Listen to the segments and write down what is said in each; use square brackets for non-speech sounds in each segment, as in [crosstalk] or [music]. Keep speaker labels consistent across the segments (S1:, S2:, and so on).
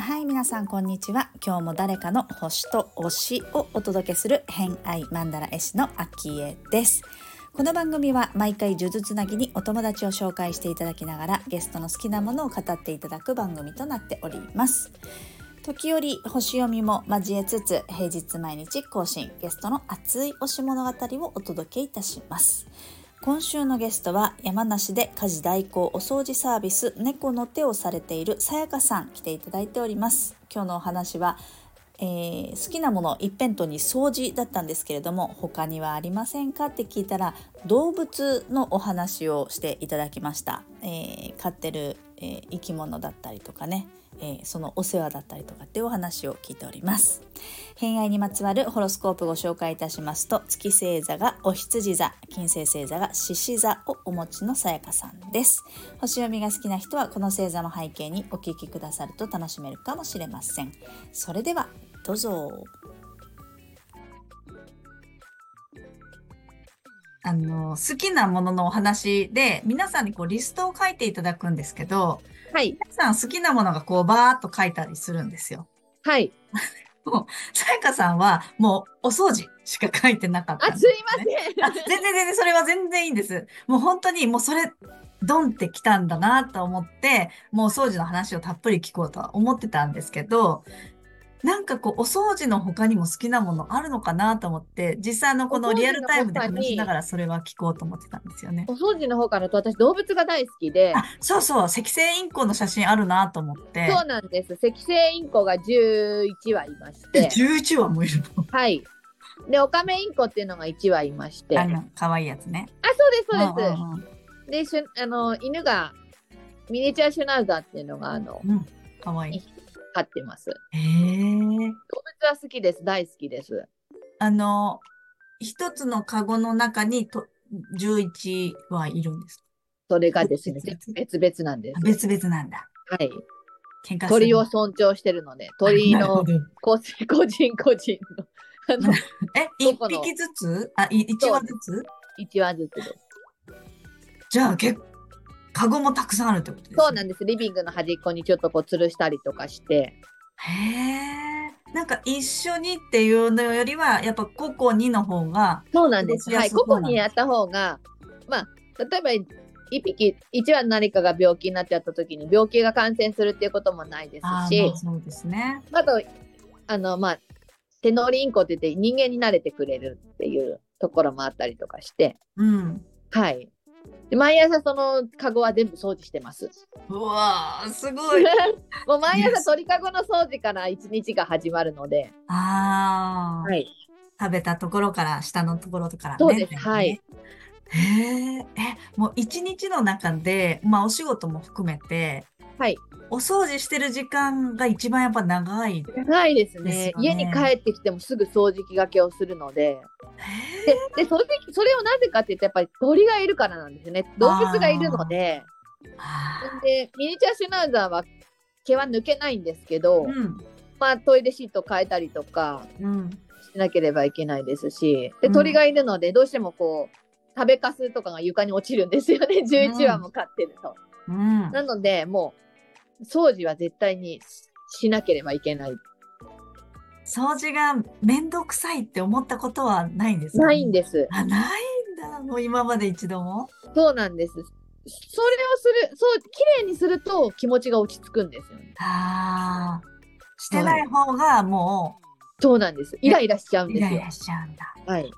S1: はい皆さんこんにちは。今日も誰かの星と推しをお届けする偏愛マンダラ絵師のアキエです。この番組は毎回数珠つなぎにお友達を紹介していただきながらゲストの好きなものを語っていただく番組となっております。時折星読みも交えつつ平日毎日更新ゲストの熱い推し物語をお届けいたします。今週のゲストは山梨で家事代行お掃除サービス猫の手をされているさやかさん来ていただいております。今日のお話は、えー、好きなもの一辺倒に掃除だったんですけれども他にはありませんかって聞いたら動物のお話をしていただきました、えー、飼ってる、えー、生き物だったりとかね。えー、そのお世話だったりとかっていうお話を聞いております。偏愛にまつわるホロスコープご紹介いたしますと月星座がお羊座金星星座が獅子座をお持ちのさやかさんです。星読みが好きな人はこの星座の背景にお聞きくださると楽しめるかもしれません。それではどうぞ。あの好きなもののお話で皆さんにこうリストを書いていただくんですけどはい。皆さん好きなものがこうバーっと書いたりするんですよ。
S2: はい。
S1: もう、さやかさんはもうお掃除しか書いてなかった、
S2: ね、あ、すいません。
S1: あ全然全然、それは全然いいんです。もう本当にもうそれ、ドンってきたんだなと思って、もうお掃除の話をたっぷり聞こうとは思ってたんですけど、なんかこう、お掃除の他にも好きなものあるのかなと思って、実際のこのリアルタイムで話しながらそれは聞こうと思ってたんですよね。
S2: お掃除の方からと私動物が大好きで。
S1: あ、そうそう、赤星インコの写真あるなと思って。
S2: そうなんです。赤星インコが11羽いまして。
S1: 11羽もいるの？
S2: はい。で、オカメインコっていうのが1羽いまして。
S1: あの、可愛いやつね。
S2: あ、そうです、そうです。でしゅ、あの、犬が、ミニチュアシュナウザーっていうのが、あの、
S1: うん、かわいい。
S2: 飼ってます。
S1: 動物
S2: は好きです。大好きです。
S1: あの、一つのカゴの中にと11はいるんです
S2: それがですね、別々？なんです。
S1: 別々なんだ。
S2: はい。鳥を尊重してるので、鳥の個人個人個人の。[laughs]
S1: え、一匹ずつ？あ、一羽ずつ？
S2: 一羽ずつです。
S1: じゃあ結カゴもたくさんあるってことです、
S2: ね、そうなんです。リビングの端っこにちょっとこう吊るしたりとかして。
S1: へえ。なんか一緒にっていうのよりは、やっぱ個々にの方が。
S2: そうなんです。はい。個々にやった方が、まあ、例えば、一匹、一羽何かが病気になっちゃった時に病気が感染するっていうこともないですし。
S1: そうですね。
S2: あと、あの、まあ、テノリンコって言って人間に慣れてくれるっていうところもあったりとかして。
S1: うん。
S2: はい。で毎朝そのカゴは全部掃除してます。
S1: うわーすごい。[laughs]
S2: もう毎朝鳥かごの掃除から一日が始まるので。
S1: あ
S2: あ。はい。
S1: 食べたところから下のところからね。
S2: そうです。はい。
S1: へえ、え、もう一日の中で、まあお仕事も含めて、
S2: はい。
S1: お掃除してる時間が一番やっぱ長い、
S2: ね、長いですね。家に帰ってきてもすぐ掃除機がけをするので。ででそれそれをなぜかって言ってやっぱり鳥がいるからなんですね。動物がいるので。でミニチュアシュナウザーは毛は抜けないんですけど、うん、まあトイレシート変えたりとかしなければいけないですし、で鳥がいるのでどうしてもこう食べかすとかが床に落ちるんですよね11羽も飼ってると。
S1: うん、
S2: なのでもう掃除は絶対にしなければいけない
S1: 掃除が面倒くさいって思ったことはないんですか、
S2: ないんです。
S1: あ、ないんだ。もう今まで一度も？
S2: そうなんです。それをする、そう、綺麗にすると気持ちが落ち着くんですよね。
S1: ああ。してない方がもう、はい、
S2: そうなんです。イライラしちゃうんですよ。イ
S1: ライラしちゃうんだ。
S2: はい。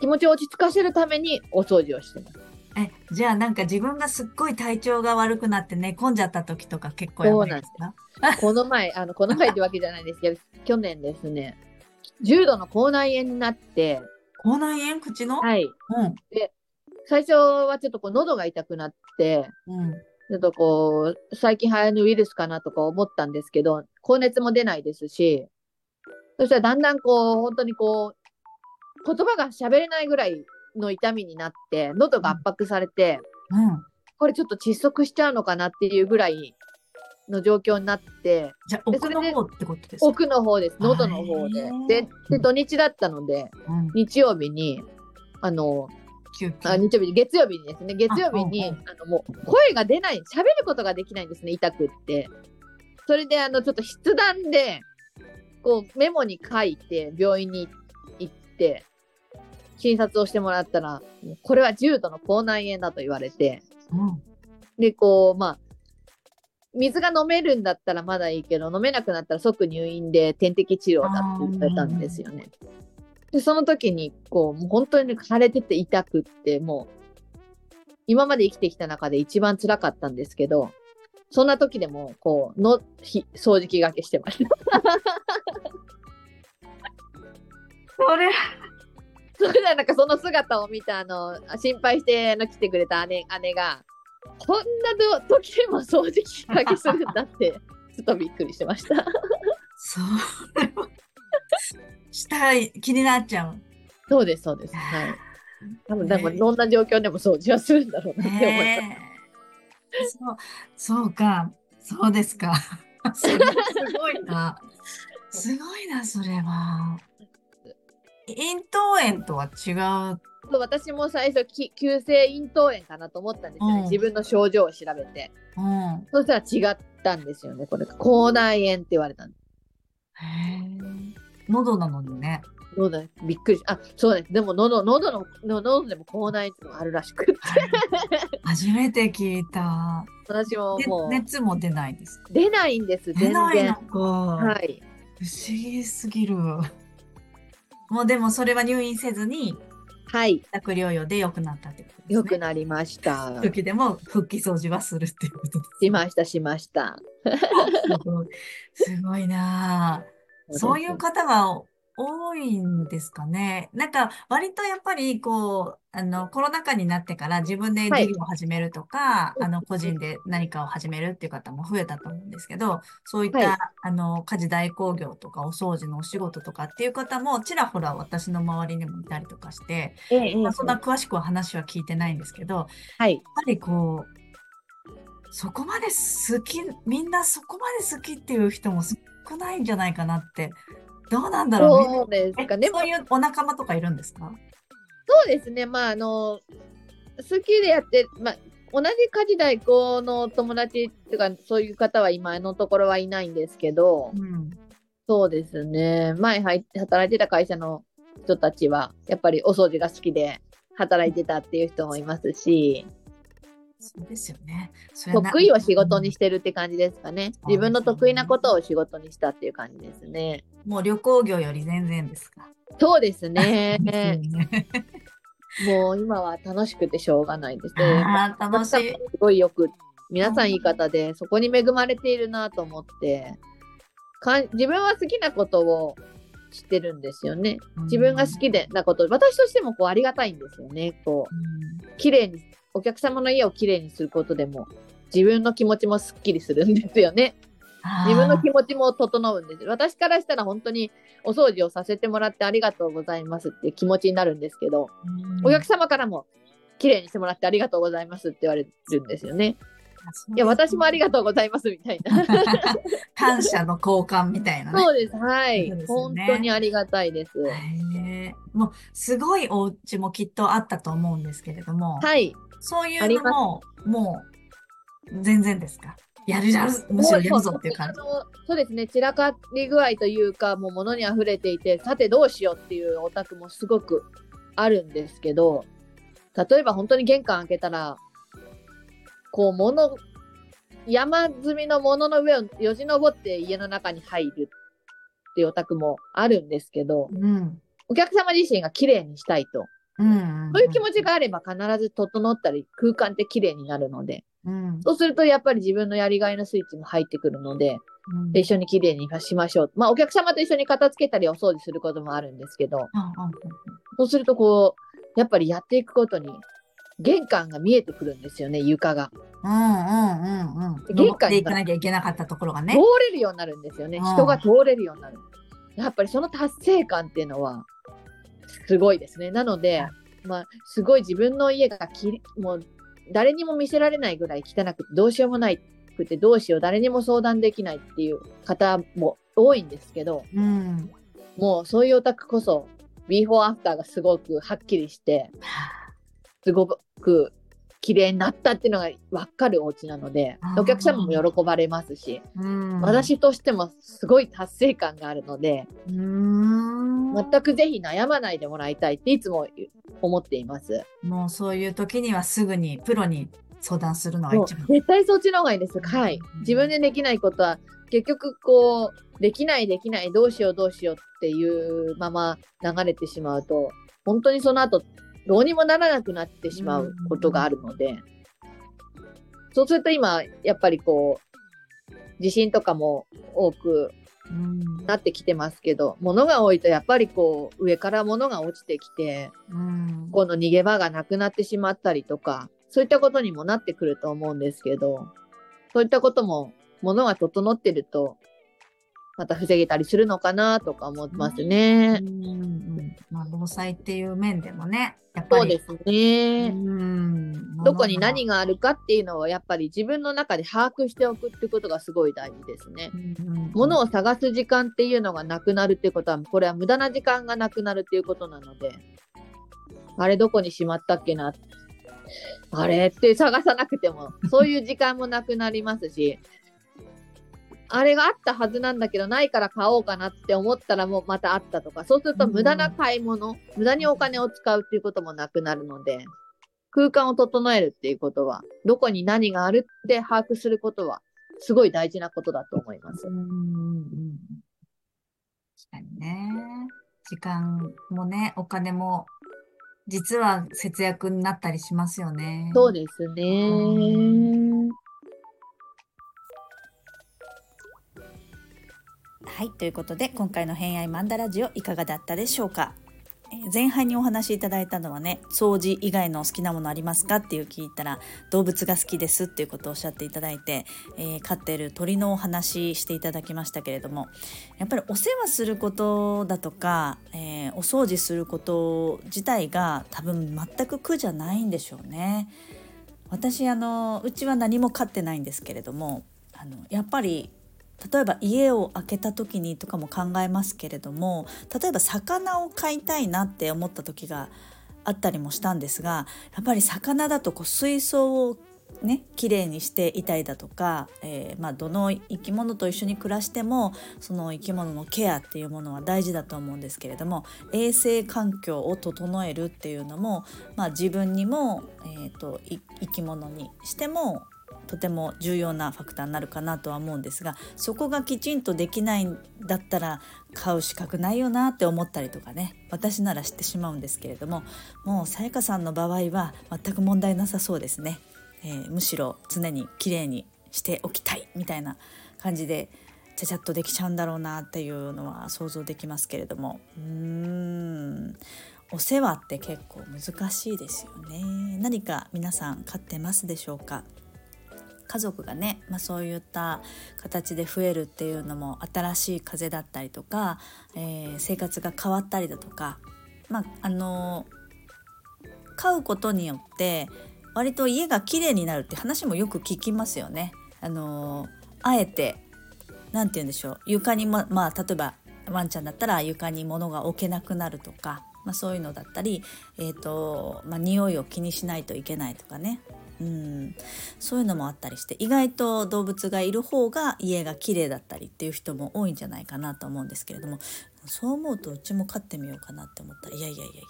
S2: 気持ちを落ち着かせるためにお掃除をしてます。
S1: え、じゃあなんか自分がすっごい体調が悪くなって寝込んじゃった時とか結構やばいですか？
S2: この前、あの、この前ってわけじゃないです。けど、去年ですね、重度の口内炎になって、
S1: 口内炎？口の？
S2: はい。
S1: うん。
S2: で、最初はちょっとこう喉が痛くなって、
S1: うん。
S2: ちょっとこう、最近流行るウイルスかなとか思ったんですけど、高熱も出ないですし、そしたらだんだんこう、本当にこう、言葉が喋れないぐらいの痛みになって、喉が圧迫されて、
S1: うん、
S2: これちょっと窒息しちゃうのかなっていうぐらいの状況になって、
S1: じゃあ奥の方ってことですか？
S2: 奥の方です。喉の方で。で、で土日だったので、うん、日曜日に、あのあ日曜日月曜日にですね月曜日にあ、のもう声が出ない喋ることができないんですね痛くって。それであのちょっと筆談でこうメモに書いて病院に行って診察をしてもらったらこれは重度の口内炎だと言われて、うん、でこうまあ水が飲めるんだったらまだいいけど飲めなくなったら即入院で点滴治療だって言われたんですよね。でその時にこうもう本当に腫れてて痛くってもう今まで生きてきた中で一番辛かったんですけどそんな時でもこうの掃除機がけしてました。
S3: それ
S2: それでなんかその姿を見たあの心配しての来てくれた姉姉がこんな時でも掃除機かけするんだって [laughs] ちょっとびっくりしました。
S3: そうしたい気になっちゃう。
S2: そうですそうです。はい。多分、ね、どんな状況でも掃除はするんだろうなって思います。
S3: そうそうかそうですか。[laughs] すごいな。すごいなそれは。咽頭炎とは違う？
S2: 私も最初急性咽頭炎かなと思ったんですよね、うん、自分の症状を調べて、うん、そしたら違ったんですよね。これ口内炎って言われたんで
S3: 喉なのにね。
S2: 喉びっくりあそうですでも喉喉の喉でも口内炎があるらしくて。
S3: 初めて聞いた。
S2: 私ももう。
S3: 熱も出ないです
S2: 出ないんです
S3: 全然。出ないのか。
S2: はい。
S3: 不思議すぎるもうでもそれは入院せずに、
S2: はい。
S3: 自宅療養で良くなったってことです
S2: ね。良くなりました。
S3: 時でも復帰掃除はするっていうことです、
S2: しました、しました。[laughs]
S3: すごいなそういう方が多いんですかね。なんか、割とやっぱり、こう、あの、コロナ禍になってから自分で事業を始めるとか、はい、あの、個人で何かを始めるっていう方も増えたと思うんですけど、そういった、はい、あの、家事代行業とかお掃除のお仕事とかっていう方も、ちらほら私の周りにもいたりとかして、ええまあ、そんな詳しくは話は聞いてないんですけど、はい、やっぱりこう、そこまで好き、みんなそこまで好きっていう人も少ないんじゃないかなってどうなんだろう
S2: そうですかね。
S3: そういうお仲間とかいるんですか？
S2: そうですね。まあ、あの、好きでやって、まあ、同じ家事代行の友達とか、そういう方は今のところはいないんですけど、うん、そうですね。前働いてた会社の人たちは、やっぱりお掃除が好きで働いてたっていう人もいますし、
S3: そうですよね。
S2: 得意を仕事にしてるって感じですかね。自分の得意なことを仕事にしたっていう感じですね。
S3: もう旅行業より全然ですか？
S2: そうですね。[laughs] もう今は楽しくてしょうがないですね。
S3: 楽しい。す
S2: ごいよく、皆さんいい方で、そこに恵まれているなと思って、か自分は好きなことを知ってるんですよね。自分が好きでなこと、私としてもこうありがたいんですよね。こう、綺麗にお客様の家をきれいにすることでも自分の気持ちもすっきりするんですよね。自分の気持ちも整うんです。私からしたら本当にお掃除をさせてもらってありがとうございますって気持ちになるんですけど、お客様からもきれいにしてもらってありがとうございますって言われるんですよね。いや、私もありがとうございますみたいな。[laughs]
S3: 感謝の交換みたいな、
S2: ね、そうです。はい、ね、本当にありがたいです。
S3: もう、すごいお家もきっとあったと思うんですけれども。
S2: はい。
S3: そういうのも、もう、全然ですか？やるやる、むしろやるぞっていう感じ。
S2: そうですね、散らかり具合というか、もう物に溢れていて、さてどうしようっていうお宅もすごくあるんですけど、例えば本当に玄関開けたら、こう、物、山積みの物の上をよじ登って家の中に入るっていうお宅もあるんですけど、うん、お客様自身が綺麗にしたいと。そういう気持ちがあれば必ず整ったり空間って綺麗になるので、うん、そうするとやっぱり自分のやりがいのスイッチも入ってくるので、うん、で一緒に綺麗にしましょう。まあお客様と一緒に片付けたりお掃除することもあるんですけど、うん、そうするとこう、やっぱりやっていくことに玄関が見えてくるんですよね、床が。
S3: うんうんうんうん。玄関に行かなきゃいけなかったところがね。
S2: 通れるようになるんですよね。人が通れるようになる。やっぱりその達成感っていうのは、すごいですね。なので、まあ、すごい自分の家がきもう誰にも見せられないぐらい汚くてどうしようもないくてどうしよう誰にも相談できないっていう方も多いんですけど、うん、もうそういうお宅こそビーフォーアフターがすごくはっきりしてすごく綺麗になったっていうのが分かるお家なのでお客様も喜ばれますし、私としてもすごい達成感があるので全くぜひ悩まないでもらいたいっていつも思っています。
S1: もうそういう時にはすぐにプロに相談するのが一番。
S2: 絶対そっちの方がいいです。はい。自分でできないことは結局こうできないできないどうしようどうしようっていうまま流れてしまうと本当にその後どうにもならなくなってしまうことがあるので、そうすると今、やっぱりこう、地震とかも多くなってきてますけど、物が多いとやっぱりこう、上から物が落ちてきて、この逃げ場がなくなってしまったりとか、そういったことにもなってくると思うんですけど、そういったことも、物が整ってると、また防げたりするのかなとか思いますね。うん、
S1: うんまあ、防災っていう面でもね、
S2: やっぱり。そうですね。うんどこに何があるかっていうのをやっぱり自分の中で把握しておくってことがすごい大事ですね。物を探す時間っていうのがなくなるってことは、これは無駄な時間がなくなるっていうことなので、あれどこにしまったっけな？あれって探さなくても、そういう時間もなくなりますし、あれがあったはずなんだけど、ないから買おうかなって思ったらもうまたあったとか、そうすると無駄な買い物、うん、無駄にお金を使うっていうこともなくなるので、空間を整えるっていうことは、どこに何があるって把握することは、すごい大事なことだと思います。うん、
S1: 確かにね。時間もね、お金も、実は節約になったりしますよね。
S2: そうですね。
S1: はい、ということで今回の偏愛マンダラジオいかがだったでしょうか？前半にお話しいただいたのはね掃除以外の好きなものありますかっていう聞いたら動物が好きですっていうことをおっしゃっていただいて、えー、飼ってる鳥のお話していただきましたけれどもやっぱりお世話することだとか、えー、お掃除すること自体が多分全く苦じゃないんでしょうね。私あのうちは何も飼ってないんですけれどもあのやっぱり例えば家を開けた時にとかも考えますけれども例えば魚を飼いたいなって思った時があったりもしたんですがやっぱり魚だとこう水槽をね綺麗にしていたりだとか、えー、まあ、どの生き物と一緒に暮らしてもその生き物のケアっていうものは大事だと思うんですけれども衛生環境を整えるっていうのも、まあ、自分にも、えーと生き物にしてもとても重要なファクターになるかなとは思うんですがそこがきちんとできないんだったら買う資格ないよなって思ったりとかね私なら知ってしまうんですけれどももうさやかさんの場合は全く問題なさそうですね、えー、むしろ常に綺麗にしておきたいみたいな感じでちゃちゃっとできちゃうんだろうなっていうのは想像できますけれども。うーん。お世話って結構難しいですよね。何か皆さん飼ってますでしょうか？家族がね、まあ、そういった形で増えるっていうのも新しい風だったりとか、えー、生活が変わったりだとか、まあ、あの飼うことによって割と家が綺麗になるって話もよく聞きますよね。あのあえて何て言うんでしょう床にままあ例えばワンちゃんだったら床に物が置けなくなるとか、まあ、そういうのだったり、えーとまあ、匂いを気にしないといけないとかねうん、そういうのもあったりして意外と動物がいる方が家が綺麗だったりっていう人も多いんじゃないかなと思うんですけれどもそう思うとうちも飼ってみようかなって思ったらいやいやいやいやいや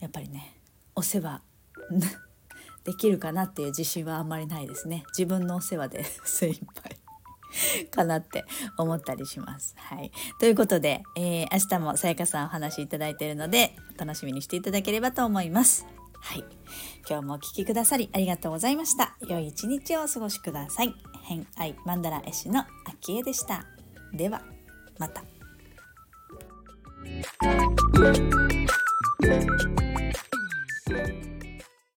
S1: やっぱりねお世話 [laughs] できるかなっていう自信はあんまりないですね自分のお世話で [laughs] 精一杯 [laughs] かなって思ったりします。はい、ということで、えー、明日もさやかさんお話しいただいているので楽しみにしていただければと思います。はい。今日もお聴きくださりありがとうございました。良い一日をお過ごしください。偏愛マンダラ絵師の秋江でした。では、また。